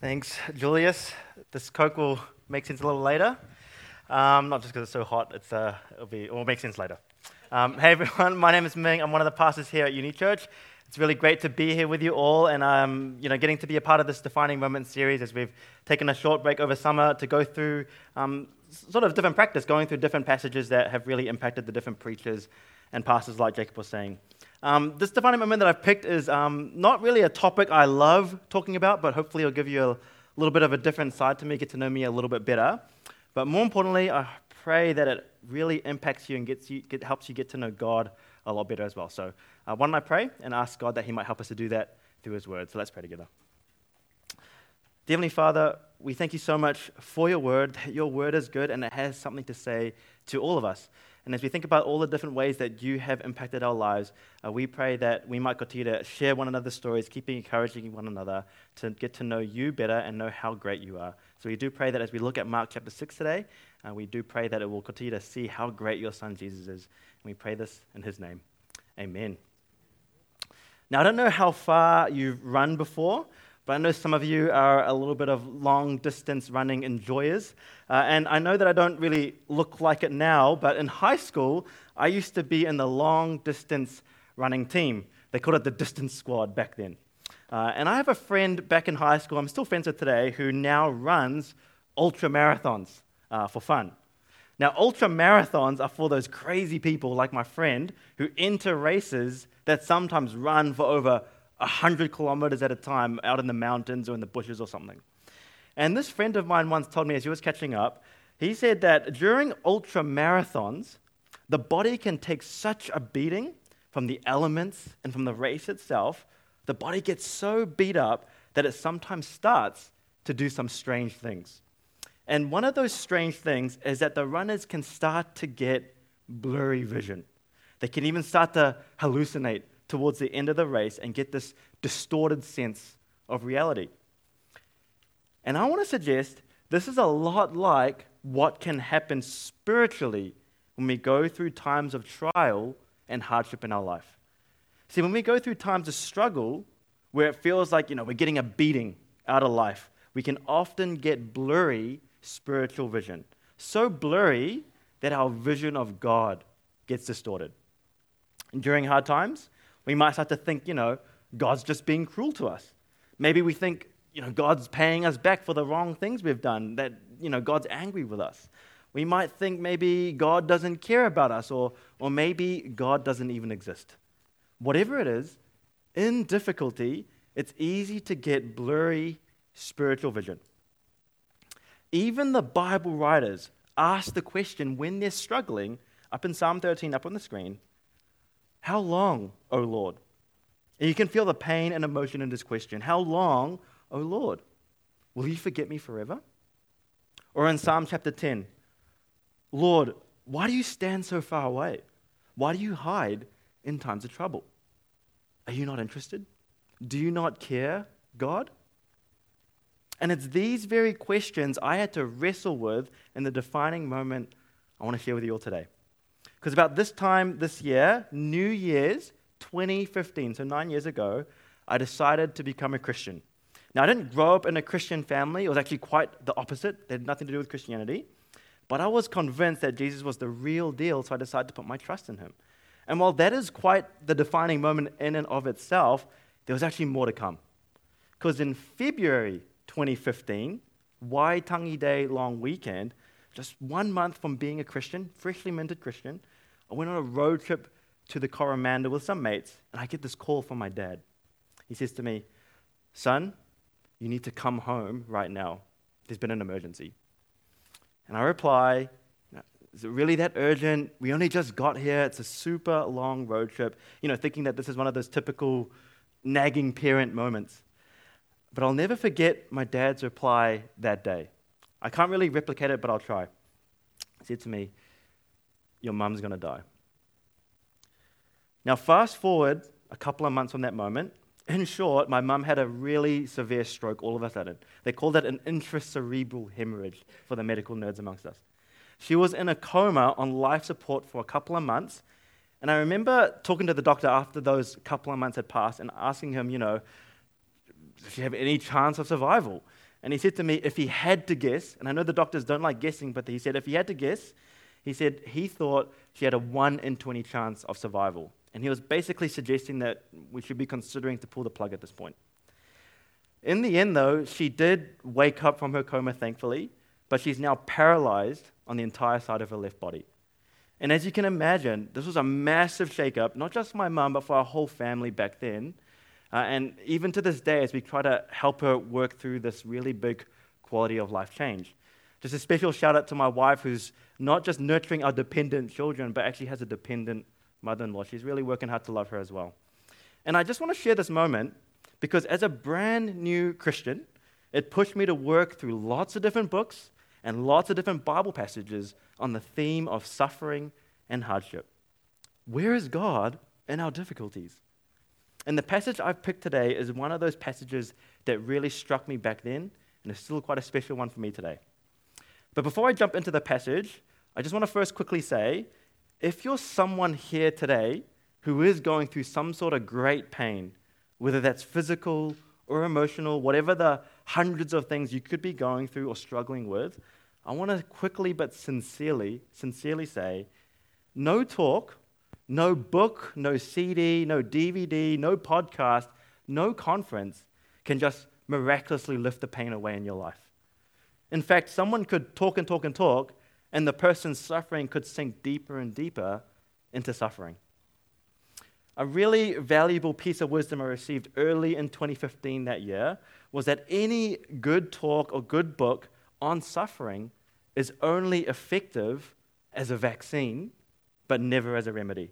Thanks, Julius. This Coke will make sense a little later. Um, not just because it's so hot, it's, uh, it'll, be, it will make sense later. Um, hey everyone, my name is Ming. I'm one of the pastors here at Uni Church. It's really great to be here with you all and um, you know, getting to be a part of this Defining Moment series as we've taken a short break over summer to go through um, sort of different practice, going through different passages that have really impacted the different preachers and pastors, like Jacob was saying. Um, this defining moment that I've picked is um, not really a topic I love talking about, but hopefully it'll give you a little bit of a different side to me, get to know me a little bit better. But more importantly, I pray that it really impacts you and gets you, get, helps you get to know God a lot better as well. So uh, why don't I pray and ask God that He might help us to do that through His Word. So let's pray together. Dear Heavenly Father, we thank you so much for your Word. Your Word is good and it has something to say to all of us. And as we think about all the different ways that you have impacted our lives, uh, we pray that we might continue to share one another's stories, keeping encouraging one another to get to know you better and know how great you are. So we do pray that as we look at Mark chapter 6 today, uh, we do pray that it will continue to see how great your son Jesus is. And we pray this in his name. Amen. Now, I don't know how far you've run before, but I know some of you are a little bit of long distance running enjoyers. Uh, and I know that I don't really look like it now, but in high school, I used to be in the long distance running team. They called it the distance squad back then. Uh, and I have a friend back in high school, I'm still friends with today, who now runs ultra marathons uh, for fun. Now, ultra marathons are for those crazy people like my friend who enter races that sometimes run for over 100 kilometers at a time out in the mountains or in the bushes or something. And this friend of mine once told me as he was catching up, he said that during ultra marathons, the body can take such a beating from the elements and from the race itself, the body gets so beat up that it sometimes starts to do some strange things. And one of those strange things is that the runners can start to get blurry vision. They can even start to hallucinate towards the end of the race and get this distorted sense of reality. And I want to suggest this is a lot like what can happen spiritually when we go through times of trial and hardship in our life. See, when we go through times of struggle where it feels like, you know, we're getting a beating out of life, we can often get blurry spiritual vision. So blurry that our vision of God gets distorted. And during hard times, we might start to think, you know, God's just being cruel to us. Maybe we think, you know, God's paying us back for the wrong things we've done, that, you know, God's angry with us. We might think maybe God doesn't care about us, or, or maybe God doesn't even exist. Whatever it is, in difficulty, it's easy to get blurry spiritual vision. Even the Bible writers ask the question when they're struggling, up in Psalm 13, up on the screen how long, O Lord? And you can feel the pain and emotion in this question. How long, O Lord? Will you forget me forever? Or in Psalm chapter 10, Lord, why do you stand so far away? Why do you hide in times of trouble? Are you not interested? Do you not care, God? And it's these very questions I had to wrestle with in the defining moment I want to share with you all today. Because about this time this year, New Year's 2015, so nine years ago, I decided to become a Christian. Now, I didn't grow up in a Christian family. It was actually quite the opposite. It had nothing to do with Christianity. But I was convinced that Jesus was the real deal, so I decided to put my trust in him. And while that is quite the defining moment in and of itself, there was actually more to come. Because in February 2015, Waitangi Day long weekend, just one month from being a Christian, freshly minted Christian, I went on a road trip to the Coromandel with some mates, and I get this call from my dad. He says to me, Son, you need to come home right now. There's been an emergency. And I reply, Is it really that urgent? We only just got here. It's a super long road trip. You know, thinking that this is one of those typical nagging parent moments. But I'll never forget my dad's reply that day. I can't really replicate it, but I'll try. He said to me, Your mum's going to die. Now, fast forward a couple of months from that moment. In short, my mum had a really severe stroke all of a sudden. They called it an intracerebral hemorrhage for the medical nerds amongst us. She was in a coma on life support for a couple of months. And I remember talking to the doctor after those couple of months had passed and asking him, you know, does she have any chance of survival? And he said to me, if he had to guess, and I know the doctors don't like guessing, but he said if he had to guess, he said he thought she had a 1 in 20 chance of survival. And he was basically suggesting that we should be considering to pull the plug at this point. In the end, though, she did wake up from her coma, thankfully, but she's now paralyzed on the entire side of her left body. And as you can imagine, this was a massive shakeup, not just for my mum, but for our whole family back then. Uh, and even to this day, as we try to help her work through this really big quality of life change. Just a special shout out to my wife, who's not just nurturing our dependent children, but actually has a dependent mother in law. She's really working hard to love her as well. And I just want to share this moment because as a brand new Christian, it pushed me to work through lots of different books and lots of different Bible passages on the theme of suffering and hardship. Where is God in our difficulties? And the passage I've picked today is one of those passages that really struck me back then, and it's still quite a special one for me today. But before I jump into the passage, I just want to first quickly say if you're someone here today who is going through some sort of great pain, whether that's physical or emotional, whatever the hundreds of things you could be going through or struggling with, I want to quickly but sincerely, sincerely say no talk, no book, no CD, no DVD, no podcast, no conference can just miraculously lift the pain away in your life. In fact, someone could talk and talk and talk, and the person's suffering could sink deeper and deeper into suffering. A really valuable piece of wisdom I received early in 2015 that year was that any good talk or good book on suffering is only effective as a vaccine, but never as a remedy.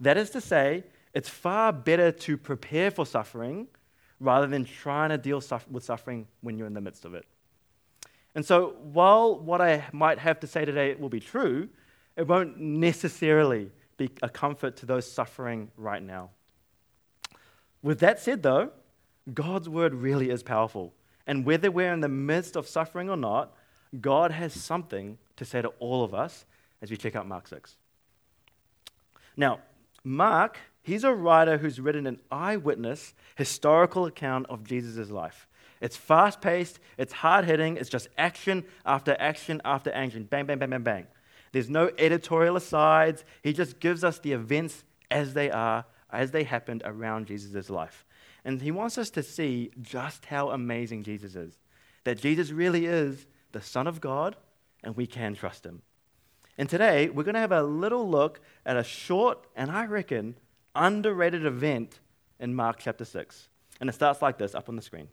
That is to say, it's far better to prepare for suffering rather than trying to deal with suffering when you're in the midst of it. And so, while what I might have to say today will be true, it won't necessarily be a comfort to those suffering right now. With that said, though, God's word really is powerful. And whether we're in the midst of suffering or not, God has something to say to all of us as we check out Mark 6. Now, Mark, he's a writer who's written an eyewitness historical account of Jesus' life. It's fast paced, it's hard hitting, it's just action after action after action. Bang, bang, bang, bang, bang. There's no editorial asides. He just gives us the events as they are, as they happened around Jesus' life. And he wants us to see just how amazing Jesus is. That Jesus really is the Son of God, and we can trust him. And today, we're going to have a little look at a short and I reckon underrated event in Mark chapter 6. And it starts like this up on the screen.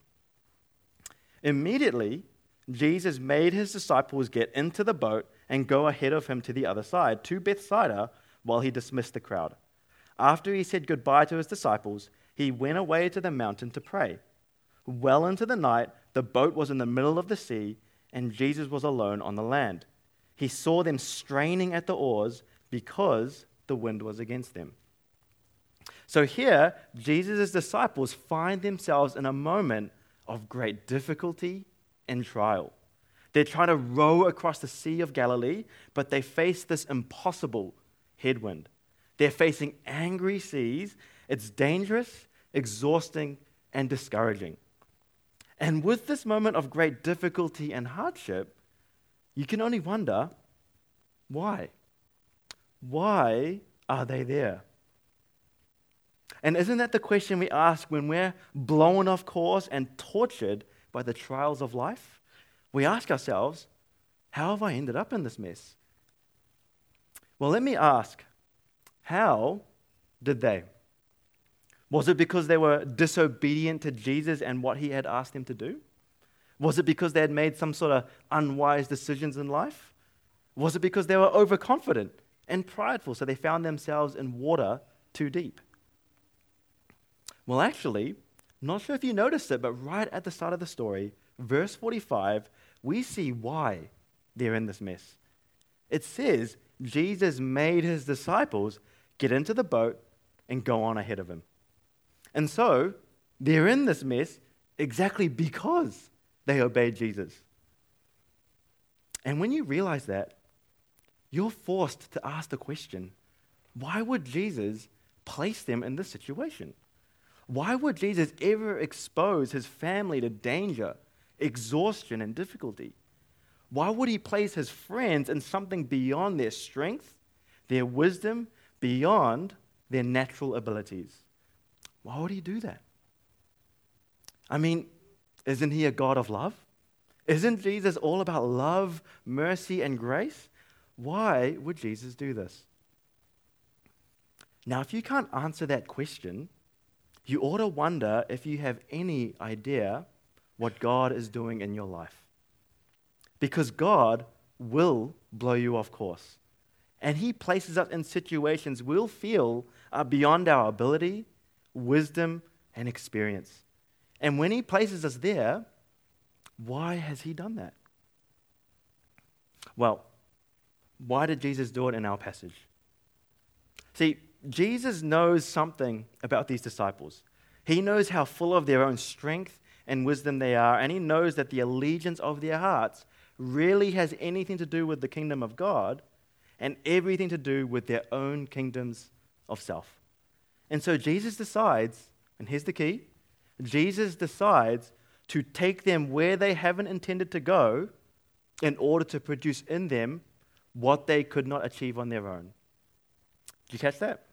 Immediately, Jesus made his disciples get into the boat and go ahead of him to the other side, to Bethsaida, while he dismissed the crowd. After he said goodbye to his disciples, he went away to the mountain to pray. Well into the night, the boat was in the middle of the sea, and Jesus was alone on the land. He saw them straining at the oars because the wind was against them. So here, Jesus' disciples find themselves in a moment of great difficulty and trial. They're trying to row across the Sea of Galilee, but they face this impossible headwind. They're facing angry seas. It's dangerous, exhausting, and discouraging. And with this moment of great difficulty and hardship, you can only wonder why? Why are they there? And isn't that the question we ask when we're blown off course and tortured by the trials of life? We ask ourselves, how have I ended up in this mess? Well, let me ask, how did they? Was it because they were disobedient to Jesus and what he had asked them to do? Was it because they had made some sort of unwise decisions in life? Was it because they were overconfident and prideful, so they found themselves in water too deep? Well, actually, not sure if you noticed it, but right at the start of the story, verse 45, we see why they're in this mess. It says Jesus made his disciples get into the boat and go on ahead of him. And so they're in this mess exactly because they obeyed Jesus. And when you realize that, you're forced to ask the question why would Jesus place them in this situation? Why would Jesus ever expose his family to danger exhaustion, and difficulty? Why would he place his friends in something beyond their strength, their wisdom, beyond their natural abilities? Why would he do that? I mean, isn't he a God of love? Isn't Jesus all about love, mercy, and grace? Why would Jesus do this? Now, if you can't answer that question, you ought to wonder if you have any idea what God is doing in your life. Because God will blow you off course. And He places us in situations we'll feel are beyond our ability, wisdom, and experience. And when He places us there, why has He done that? Well, why did Jesus do it in our passage? See, Jesus knows something about these disciples. He knows how full of their own strength and wisdom they are, and he knows that the allegiance of their hearts really has anything to do with the kingdom of God and everything to do with their own kingdoms of self. And so Jesus decides, and here's the key Jesus decides to take them where they haven't intended to go in order to produce in them what they could not achieve on their own. Did you catch that?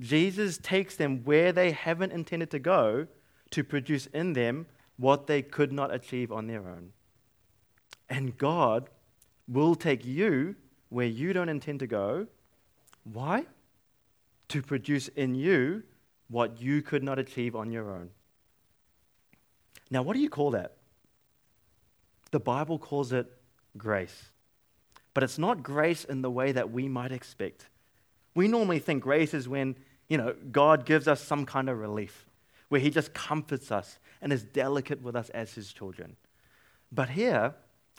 Jesus takes them where they haven't intended to go to produce in them what they could not achieve on their own. And God will take you where you don't intend to go. Why? To produce in you what you could not achieve on your own. Now, what do you call that? The Bible calls it grace. But it's not grace in the way that we might expect. We normally think grace is when you know, God gives us some kind of relief, where He just comforts us and is delicate with us as His children. But here,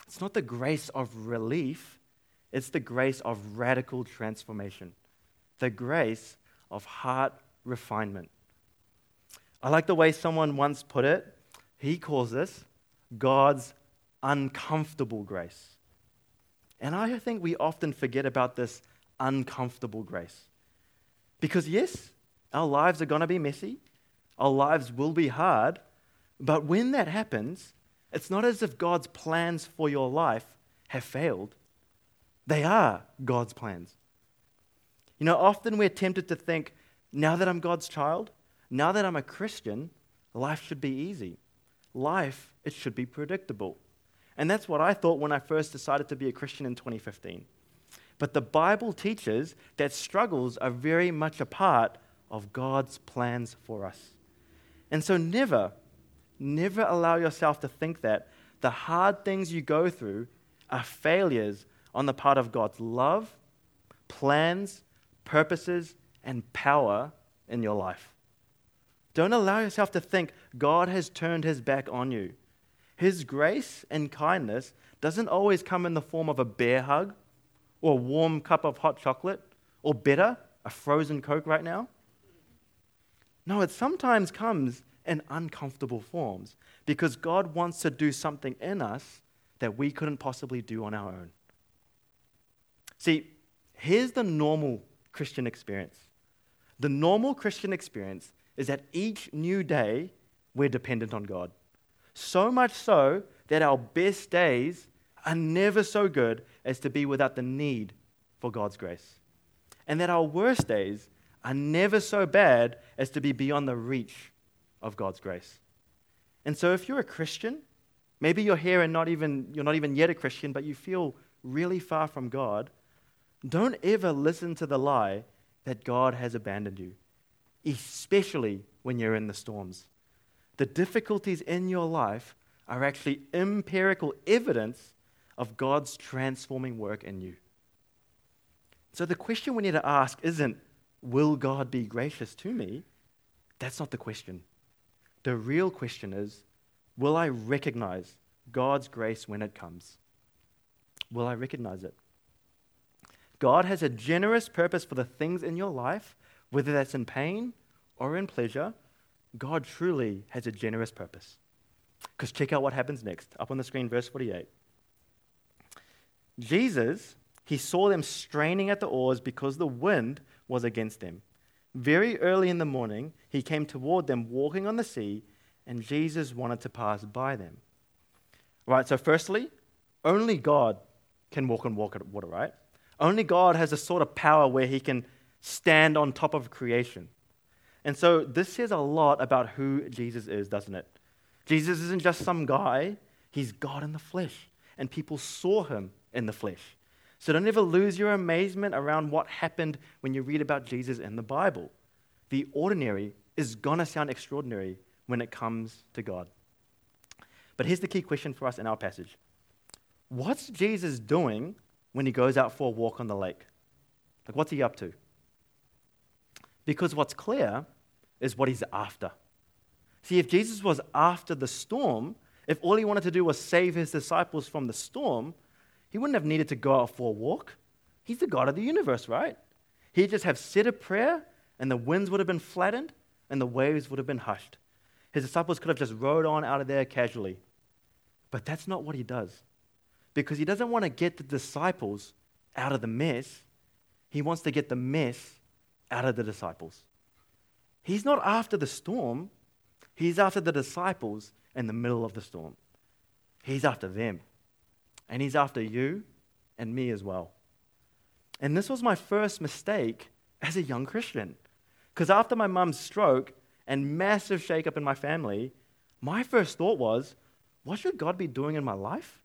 it's not the grace of relief, it's the grace of radical transformation, the grace of heart refinement. I like the way someone once put it. He calls this God's uncomfortable grace. And I think we often forget about this uncomfortable grace. Because, yes, our lives are going to be messy, our lives will be hard, but when that happens, it's not as if God's plans for your life have failed. They are God's plans. You know, often we're tempted to think, now that I'm God's child, now that I'm a Christian, life should be easy. Life, it should be predictable. And that's what I thought when I first decided to be a Christian in 2015. But the Bible teaches that struggles are very much a part of God's plans for us. And so never, never allow yourself to think that the hard things you go through are failures on the part of God's love, plans, purposes, and power in your life. Don't allow yourself to think God has turned his back on you. His grace and kindness doesn't always come in the form of a bear hug or a warm cup of hot chocolate, or better, a frozen Coke right now. No, it sometimes comes in uncomfortable forms because God wants to do something in us that we couldn't possibly do on our own. See, here's the normal Christian experience the normal Christian experience is that each new day we're dependent on God. So much so that our best days are never so good as to be without the need for God's grace. And that our worst days are never so bad as to be beyond the reach of God's grace. And so if you're a Christian, maybe you're here and not even, you're not even yet a Christian, but you feel really far from God, don't ever listen to the lie that God has abandoned you, especially when you're in the storms. The difficulties in your life are actually empirical evidence of God's transforming work in you. So the question we need to ask isn't, will God be gracious to me? That's not the question. The real question is, will I recognize God's grace when it comes? Will I recognize it? God has a generous purpose for the things in your life, whether that's in pain or in pleasure. God truly has a generous purpose. Because check out what happens next. Up on the screen, verse 48. Jesus, he saw them straining at the oars because the wind was against them. Very early in the morning, he came toward them walking on the sea, and Jesus wanted to pass by them. Right? So, firstly, only God can walk on water, right? Only God has a sort of power where he can stand on top of creation. And so, this says a lot about who Jesus is, doesn't it? Jesus isn't just some guy, he's God in the flesh. And people saw him in the flesh. So, don't ever lose your amazement around what happened when you read about Jesus in the Bible. The ordinary is going to sound extraordinary when it comes to God. But here's the key question for us in our passage What's Jesus doing when he goes out for a walk on the lake? Like, what's he up to? Because what's clear is what he's after. See, if Jesus was after the storm, if all he wanted to do was save his disciples from the storm, he wouldn't have needed to go out for a walk. He's the God of the universe, right? He'd just have said a prayer, and the winds would have been flattened, and the waves would have been hushed. His disciples could have just rode on out of there casually. But that's not what he does. Because he doesn't want to get the disciples out of the mess, he wants to get the mess out of the disciples. He's not after the storm, he's after the disciples in the middle of the storm. He's after them. And he's after you and me as well. And this was my first mistake as a young Christian. Because after my mum's stroke and massive shakeup in my family, my first thought was, what should God be doing in my life?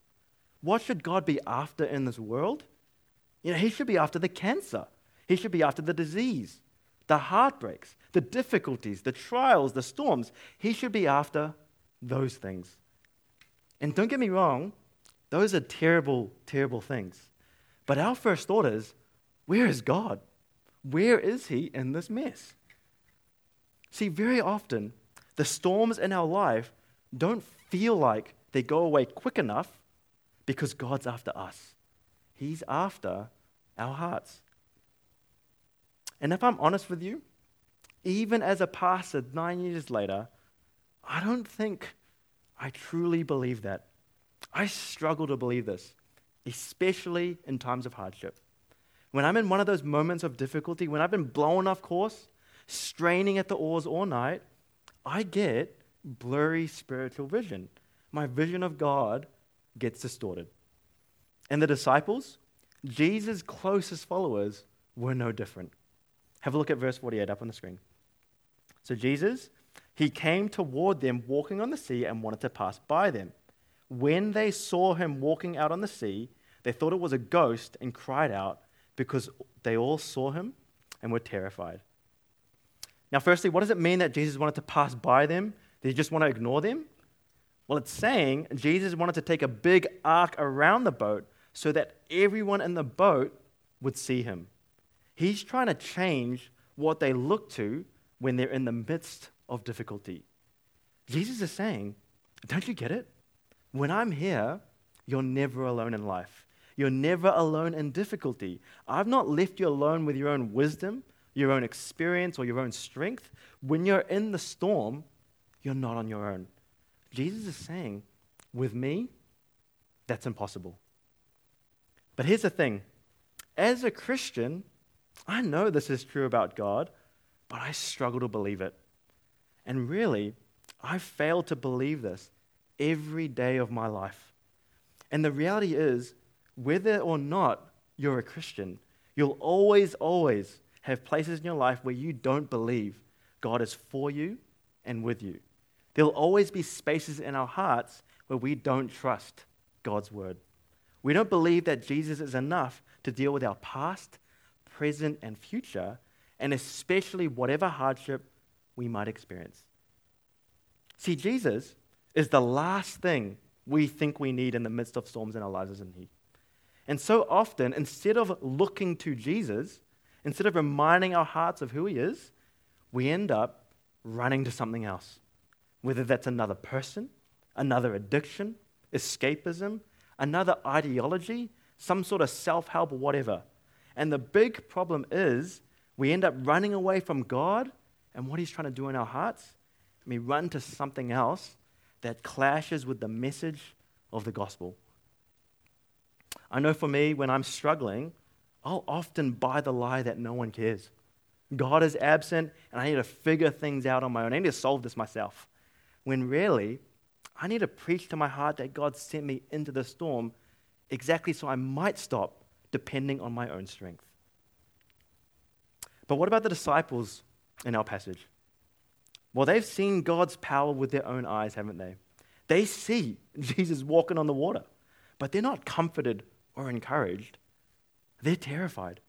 What should God be after in this world? You know, He should be after the cancer. He should be after the disease, the heartbreaks, the difficulties, the trials, the storms. He should be after those things. And don't get me wrong, those are terrible, terrible things. But our first thought is where is God? Where is He in this mess? See, very often, the storms in our life don't feel like they go away quick enough because God's after us. He's after our hearts. And if I'm honest with you, even as a pastor nine years later, I don't think I truly believe that. I struggle to believe this, especially in times of hardship. When I'm in one of those moments of difficulty, when I've been blown off course, straining at the oars all night, I get blurry spiritual vision. My vision of God gets distorted. And the disciples, Jesus' closest followers, were no different. Have a look at verse 48 up on the screen. So, Jesus, he came toward them walking on the sea and wanted to pass by them. When they saw him walking out on the sea, they thought it was a ghost and cried out because they all saw him and were terrified. Now, firstly, what does it mean that Jesus wanted to pass by them? Did he just want to ignore them? Well, it's saying Jesus wanted to take a big arc around the boat so that everyone in the boat would see him. He's trying to change what they look to when they're in the midst of difficulty. Jesus is saying, Don't you get it? When I'm here, you're never alone in life. You're never alone in difficulty. I've not left you alone with your own wisdom, your own experience, or your own strength. When you're in the storm, you're not on your own. Jesus is saying, with me, that's impossible. But here's the thing as a Christian, I know this is true about God, but I struggle to believe it. And really, I fail to believe this every day of my life. And the reality is, whether or not you're a Christian, you'll always, always have places in your life where you don't believe God is for you and with you. There'll always be spaces in our hearts where we don't trust God's word. We don't believe that Jesus is enough to deal with our past, present, and future, and especially whatever hardship we might experience. See, Jesus is the last thing we think we need in the midst of storms in our lives, isn't he? And so often, instead of looking to Jesus, instead of reminding our hearts of who he is, we end up running to something else. Whether that's another person, another addiction, escapism, another ideology, some sort of self help or whatever. And the big problem is we end up running away from God and what He's trying to do in our hearts. And we run to something else that clashes with the message of the gospel. I know for me, when I'm struggling, I'll often buy the lie that no one cares. God is absent, and I need to figure things out on my own. I need to solve this myself. When really, I need to preach to my heart that God sent me into the storm exactly so I might stop depending on my own strength. But what about the disciples in our passage? Well, they've seen God's power with their own eyes, haven't they? They see Jesus walking on the water, but they're not comforted or encouraged. They're terrified.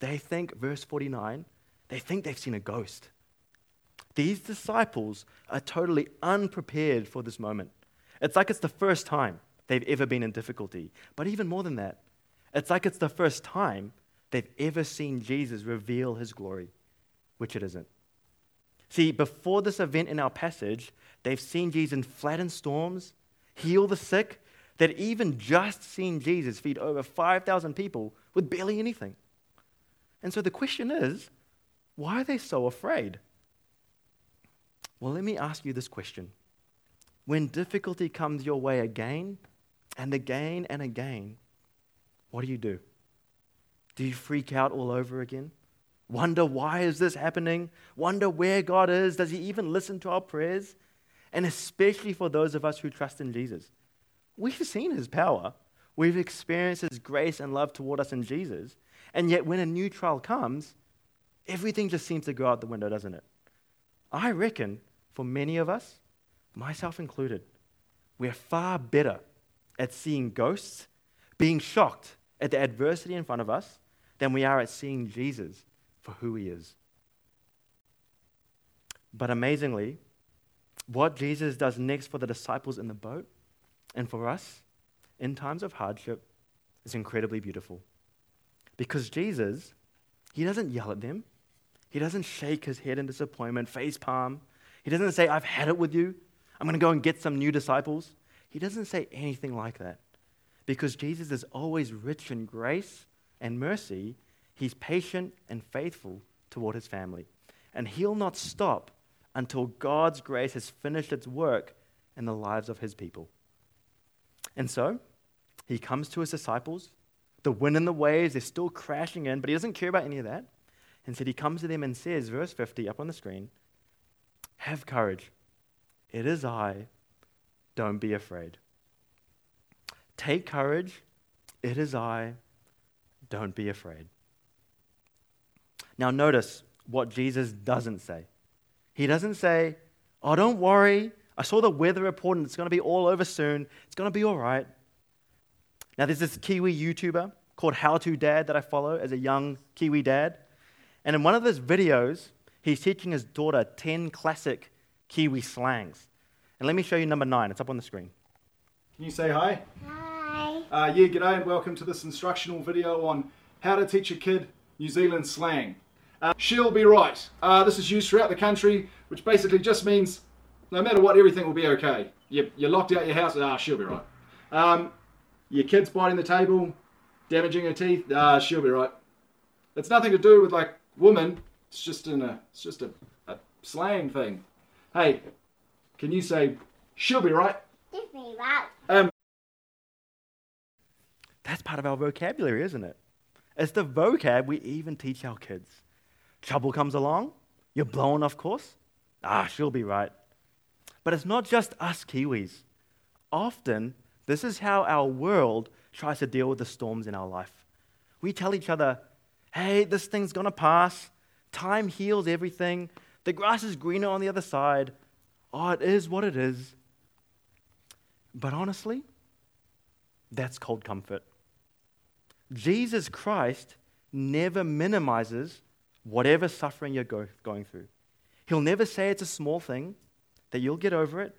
They think, verse 49, they think they've seen a ghost. These disciples are totally unprepared for this moment. It's like it's the first time they've ever been in difficulty. But even more than that, it's like it's the first time they've ever seen Jesus reveal his glory, which it isn't. See, before this event in our passage, they've seen Jesus flatten storms, heal the sick. They'd even just seen Jesus feed over 5,000 people with barely anything. And so the question is why are they so afraid? Well, let me ask you this question. When difficulty comes your way again and again and again, what do you do? Do you freak out all over again? Wonder why is this happening? Wonder where God is? Does he even listen to our prayers? And especially for those of us who trust in Jesus. We've seen his power. We've experienced his grace and love toward us in Jesus. And yet when a new trial comes, everything just seems to go out the window, doesn't it? I reckon for many of us, myself included, we're far better at seeing ghosts, being shocked at the adversity in front of us, than we are at seeing Jesus for who he is. But amazingly, what Jesus does next for the disciples in the boat and for us in times of hardship is incredibly beautiful. Because Jesus, he doesn't yell at them, he doesn't shake his head in disappointment, face palm. He doesn't say, I've had it with you. I'm going to go and get some new disciples. He doesn't say anything like that. Because Jesus is always rich in grace and mercy, he's patient and faithful toward his family. And he'll not stop until God's grace has finished its work in the lives of his people. And so, he comes to his disciples. The wind and the waves, they're still crashing in, but he doesn't care about any of that. Instead, he comes to them and says, verse 50 up on the screen, Have courage. It is I. Don't be afraid. Take courage. It is I. Don't be afraid. Now, notice what Jesus doesn't say. He doesn't say, Oh, don't worry. I saw the weather report and it's going to be all over soon. It's going to be all right. Now, there's this Kiwi YouTuber called How To Dad that I follow as a young Kiwi dad. And in one of those videos, he's teaching his daughter 10 classic Kiwi slangs. And let me show you number nine. It's up on the screen. Can you say hi? Hi. Uh, yeah, g'day and welcome to this instructional video on how to teach a kid New Zealand slang. Uh, she'll be right. Uh, this is used throughout the country, which basically just means no matter what, everything will be okay. You, you're locked out your house, ah, she'll be right. Um, your kid's biting the table, damaging her teeth, ah, she'll be right. It's nothing to do with like woman. It's just in a, it's just a, a slang thing. Hey, can you say she'll be right? Give me that. Um, That's part of our vocabulary, isn't it? It's the vocab we even teach our kids. Trouble comes along, you're blown off course. Ah, she'll be right. But it's not just us Kiwis. Often, this is how our world tries to deal with the storms in our life. We tell each other, hey, this thing's gonna pass. Time heals everything. The grass is greener on the other side. Oh, it is what it is. But honestly, that's cold comfort. Jesus Christ never minimizes whatever suffering you're go- going through. He'll never say it's a small thing, that you'll get over it.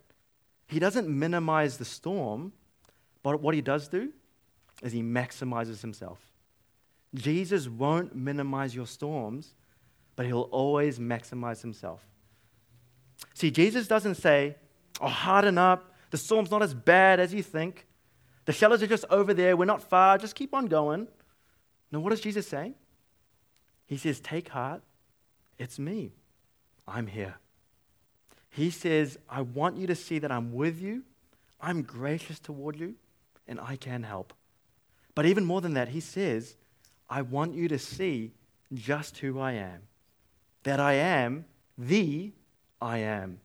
He doesn't minimize the storm, but what he does do is he maximizes himself. Jesus won't minimize your storms, but he'll always maximize himself. See, Jesus doesn't say, Oh, harden up. The storm's not as bad as you think. The shallows are just over there. We're not far. Just keep on going. No, what does Jesus say? He says, Take heart. It's me. I'm here. He says, I want you to see that I'm with you. I'm gracious toward you, and I can help. But even more than that, he says, I want you to see just who I am. That I am the I am.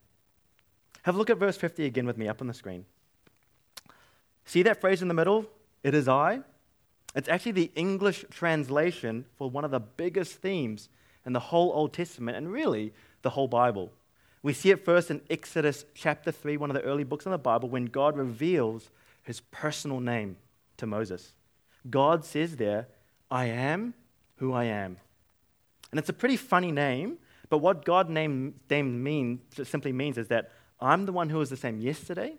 Have a look at verse 50 again with me up on the screen. See that phrase in the middle? It is I. It's actually the English translation for one of the biggest themes in the whole Old Testament and really the whole Bible. We see it first in Exodus chapter 3, one of the early books in the Bible, when God reveals his personal name to Moses. God says there, I am who I am. And it's a pretty funny name, but what God name, name mean, simply means is that I'm the one who is the same yesterday,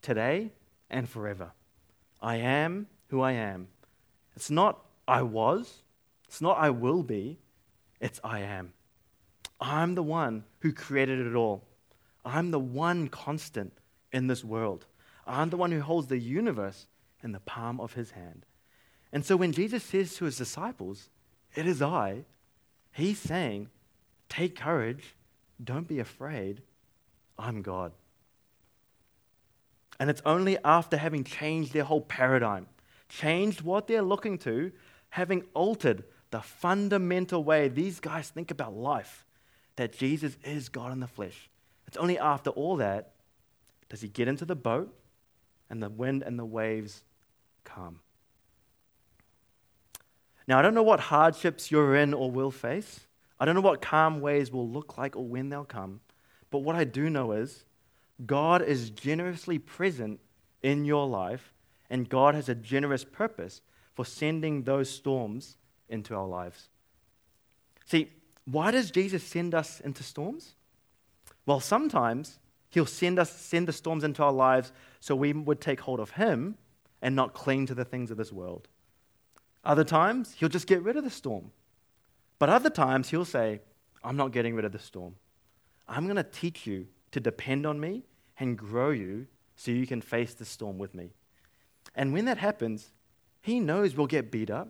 today, and forever. I am who I am. It's not I was, it's not I will be, it's I am. I'm the one who created it all. I'm the one constant in this world. I'm the one who holds the universe in the palm of his hand. And so when Jesus says to his disciples, It is I, he's saying, Take courage, don't be afraid, I'm God. And it's only after having changed their whole paradigm, changed what they're looking to, having altered the fundamental way these guys think about life, that Jesus is God in the flesh. It's only after all that does he get into the boat and the wind and the waves calm. Now, I don't know what hardships you're in or will face. I don't know what calm waves will look like or when they'll come. But what I do know is God is generously present in your life, and God has a generous purpose for sending those storms into our lives. See, why does Jesus send us into storms? Well, sometimes he'll send us send the storms into our lives so we would take hold of him and not cling to the things of this world. Other times, he'll just get rid of the storm. But other times, he'll say, I'm not getting rid of the storm. I'm going to teach you to depend on me and grow you so you can face the storm with me. And when that happens, He knows we'll get beat up,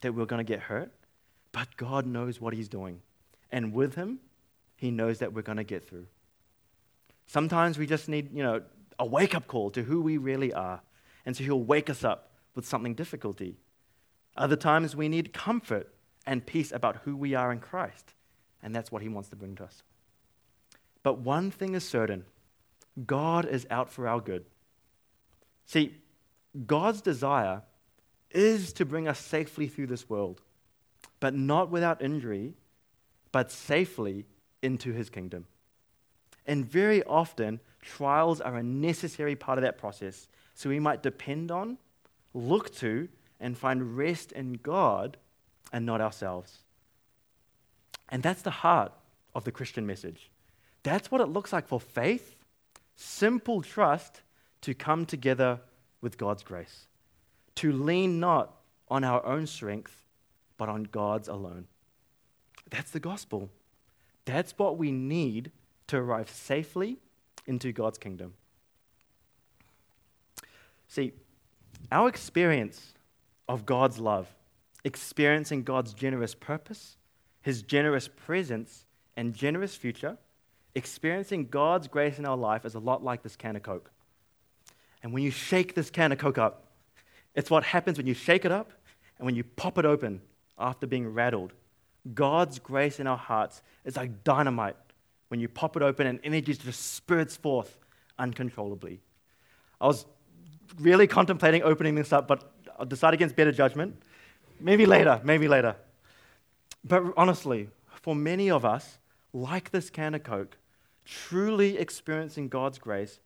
that we're going to get hurt, but God knows what He's doing. And with Him, He knows that we're going to get through. Sometimes we just need, you know, a wake up call to who we really are. And so He'll wake us up with something difficulty. Other times we need comfort and peace about who we are in Christ. And that's what He wants to bring to us. But one thing is certain God is out for our good. See, God's desire is to bring us safely through this world, but not without injury, but safely into his kingdom. And very often, trials are a necessary part of that process, so we might depend on, look to, and find rest in God and not ourselves. And that's the heart of the Christian message. That's what it looks like for faith simple trust to come together with God's grace, to lean not on our own strength, but on God's alone. That's the gospel. That's what we need to arrive safely into God's kingdom. See, our experience of God's love, experiencing God's generous purpose, His generous presence, and generous future experiencing God's grace in our life is a lot like this can of Coke. And when you shake this can of Coke up, it's what happens when you shake it up and when you pop it open after being rattled. God's grace in our hearts is like dynamite when you pop it open and energy just spurts forth uncontrollably. I was really contemplating opening this up, but I decided against better judgment. Maybe later, maybe later. But honestly, for many of us, like this can of Coke, truly experiencing God's grace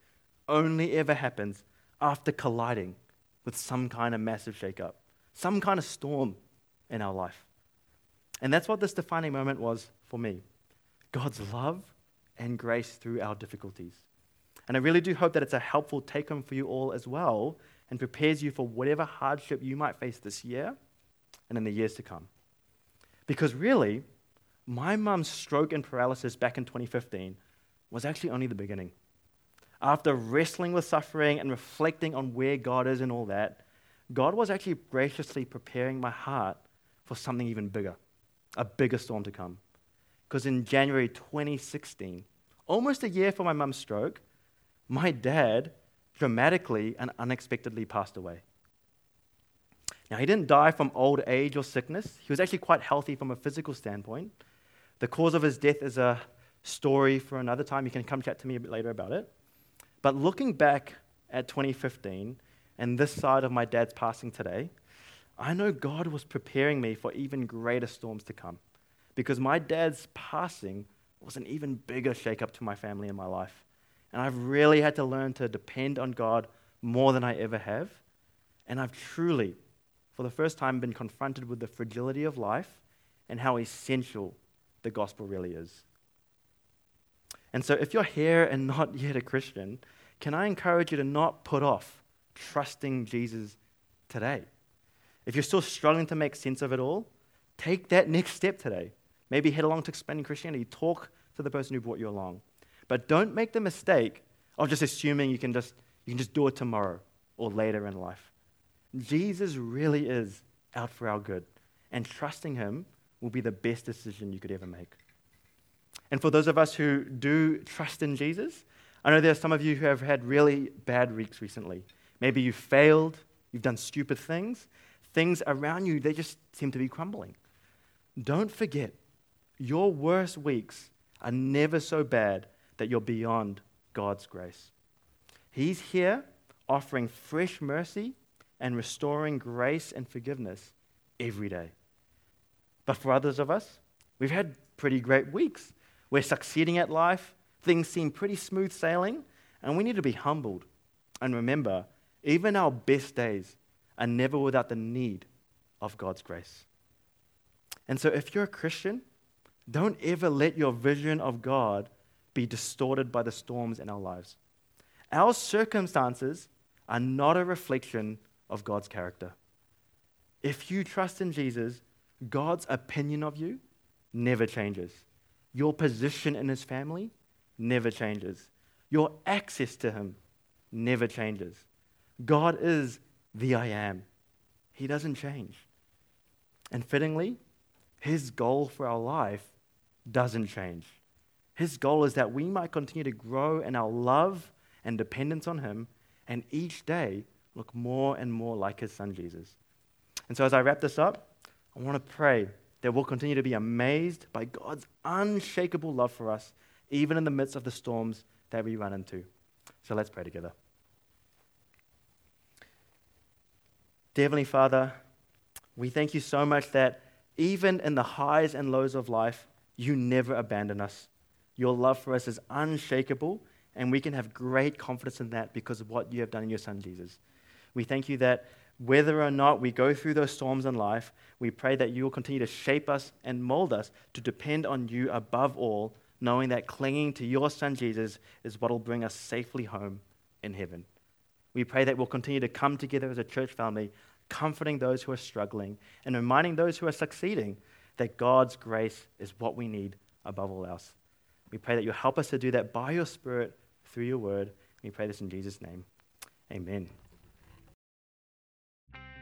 only ever happens after colliding with some kind of massive shakeup, some kind of storm in our life. And that's what this defining moment was for me God's love and grace through our difficulties. And I really do hope that it's a helpful take home for you all as well and prepares you for whatever hardship you might face this year and in the years to come. Because really, my mum's stroke and paralysis back in 2015 was actually only the beginning. After wrestling with suffering and reflecting on where God is and all that, God was actually graciously preparing my heart for something even bigger, a bigger storm to come. Because in January 2016, almost a year for my mum's stroke, my dad dramatically and unexpectedly passed away. Now, he didn't die from old age or sickness. He was actually quite healthy from a physical standpoint. The cause of his death is a story for another time. You can come chat to me a bit later about it. But looking back at 2015 and this side of my dad's passing today, I know God was preparing me for even greater storms to come because my dad's passing was an even bigger shakeup to my family and my life. And I've really had to learn to depend on God more than I ever have. And I've truly, for the first time, been confronted with the fragility of life and how essential the gospel really is. And so, if you're here and not yet a Christian, can I encourage you to not put off trusting Jesus today? If you're still struggling to make sense of it all, take that next step today. Maybe head along to Expanding Christianity. Talk to the person who brought you along. But don't make the mistake of just assuming you can just, you can just do it tomorrow or later in life. Jesus really is out for our good, and trusting Him will be the best decision you could ever make. And for those of us who do trust in Jesus, I know there are some of you who have had really bad weeks recently. Maybe you've failed, you've done stupid things, things around you, they just seem to be crumbling. Don't forget, your worst weeks are never so bad that you're beyond God's grace. He's here offering fresh mercy and restoring grace and forgiveness every day. But for others of us, we've had pretty great weeks. We're succeeding at life, things seem pretty smooth sailing, and we need to be humbled. And remember, even our best days are never without the need of God's grace. And so, if you're a Christian, don't ever let your vision of God be distorted by the storms in our lives. Our circumstances are not a reflection of God's character. If you trust in Jesus, God's opinion of you never changes. Your position in his family never changes. Your access to him never changes. God is the I am. He doesn't change. And fittingly, his goal for our life doesn't change. His goal is that we might continue to grow in our love and dependence on Him, and each day look more and more like His Son Jesus. And so, as I wrap this up, I want to pray that we'll continue to be amazed by God's unshakable love for us, even in the midst of the storms that we run into. So, let's pray together. Dear Heavenly Father, we thank you so much that even in the highs and lows of life, you never abandon us. Your love for us is unshakable, and we can have great confidence in that because of what you have done in your Son, Jesus. We thank you that whether or not we go through those storms in life, we pray that you will continue to shape us and mold us to depend on you above all, knowing that clinging to your Son, Jesus, is what will bring us safely home in heaven. We pray that we'll continue to come together as a church family, comforting those who are struggling and reminding those who are succeeding that God's grace is what we need above all else. We pray that you'll help us to do that by your Spirit through your word. We pray this in Jesus' name. Amen.